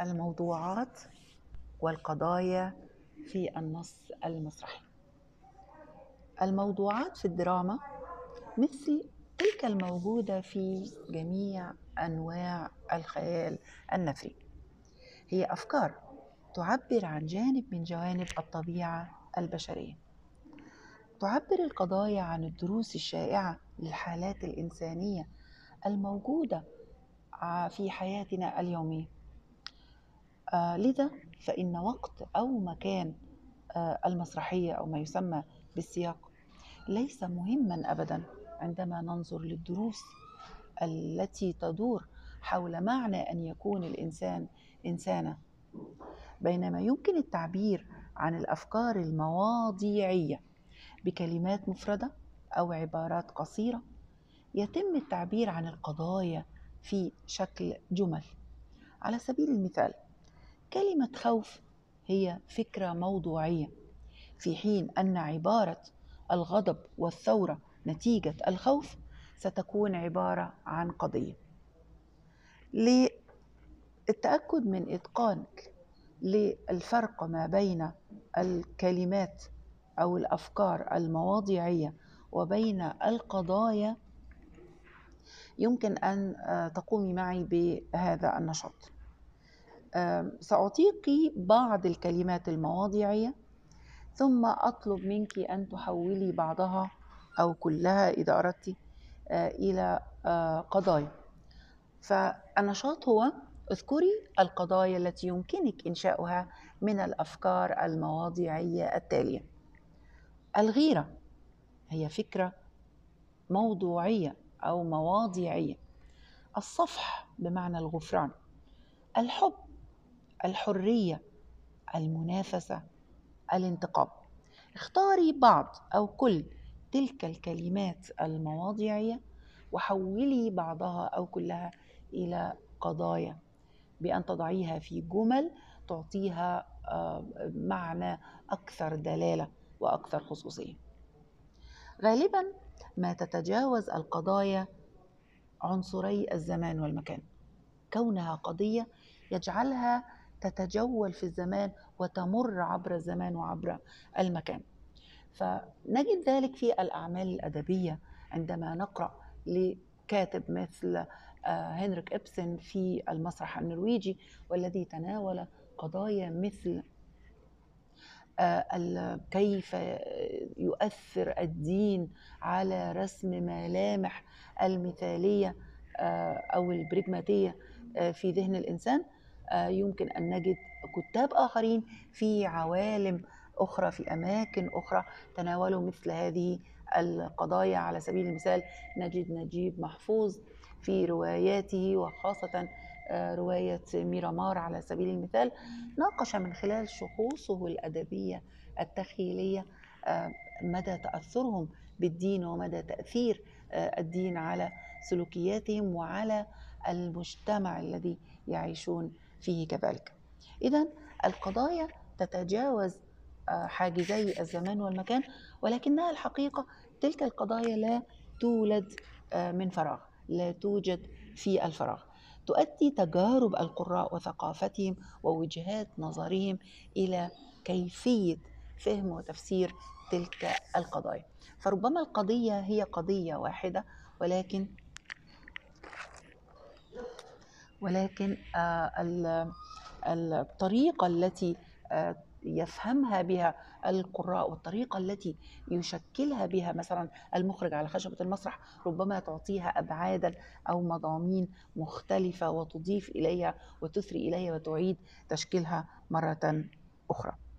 الموضوعات والقضايا في النص المسرحي. الموضوعات في الدراما مثل تلك الموجودة في جميع أنواع الخيال النثري هي أفكار تعبر عن جانب من جوانب الطبيعة البشرية. تعبر القضايا عن الدروس الشائعة للحالات الإنسانية الموجودة في حياتنا اليومية. لذا فإن وقت أو مكان آه المسرحية أو ما يسمى بالسياق ليس مهما أبدا عندما ننظر للدروس التي تدور حول معنى أن يكون الإنسان إنسانا بينما يمكن التعبير عن الأفكار المواضيعية بكلمات مفردة أو عبارات قصيرة يتم التعبير عن القضايا في شكل جمل. على سبيل المثال كلمة خوف هي فكرة موضوعية. في حين أن عبارة الغضب والثورة نتيجة الخوف ستكون عبارة عن قضية. للتأكد من إتقانك للفرق ما بين الكلمات أو الأفكار المواضيعية وبين القضايا يمكن أن تقومي معي بهذا النشاط. سأعطيك بعض الكلمات المواضيعية ثم أطلب منك أن تحولي بعضها أو كلها إذا أردت إلى قضايا. فالنشاط هو اذكري القضايا التي يمكنك إنشاؤها من الأفكار المواضيعية التالية. الغيرة هي فكرة موضوعية أو مواضيعية. الصفح بمعنى الغفران. الحب الحرية المنافسة الانتقام. اختاري بعض أو كل تلك الكلمات المواضيعية وحولي بعضها أو كلها إلى قضايا بأن تضعيها في جمل تعطيها معنى أكثر دلالة وأكثر خصوصية. غالبا ما تتجاوز القضايا عنصري الزمان والمكان. كونها قضية يجعلها تتجول في الزمان وتمر عبر الزمان وعبر المكان. فنجد ذلك في الأعمال الأدبية. عندما نقرأ لكاتب مثل هنريك إبسن في المسرح النرويجي والذي تناول قضايا مثل كيف يؤثر الدين على رسم ملامح المثالية أو البريغماتية في ذهن الإنسان. يمكن أن نجد كتاب آخرين في عوالم أخرى في أماكن أخرى تناولوا مثل هذه القضايا. على سبيل المثال نجد نجيب محفوظ في رواياته وخاصة رواية ميرامار. على سبيل المثال ناقش من خلال شخوصه الأدبية التخيلية مدى تأثرهم بالدين ومدى تأثير الدين على سلوكياتهم وعلى المجتمع الذي يعيشون فيه كذلك. إذا القضايا تتجاوز حاجزي الزمان والمكان ولكنها الحقيقة تلك القضايا لا تولد من فراغ لا توجد في الفراغ. تؤدي تجارب القراء وثقافتهم ووجهات نظرهم إلى كيفية فهم وتفسير تلك القضايا. فربما القضية هي قضية واحدة ولكن ولكن الطريقة التي يفهمها بها القراء والطريقة التي يشكلها بها مثلا المخرج على خشبة المسرح ربما تعطيها ابعادا أو مضامين مختلفة وتضيف إليها وتثري إليها وتعيد تشكيلها مرة أخرى.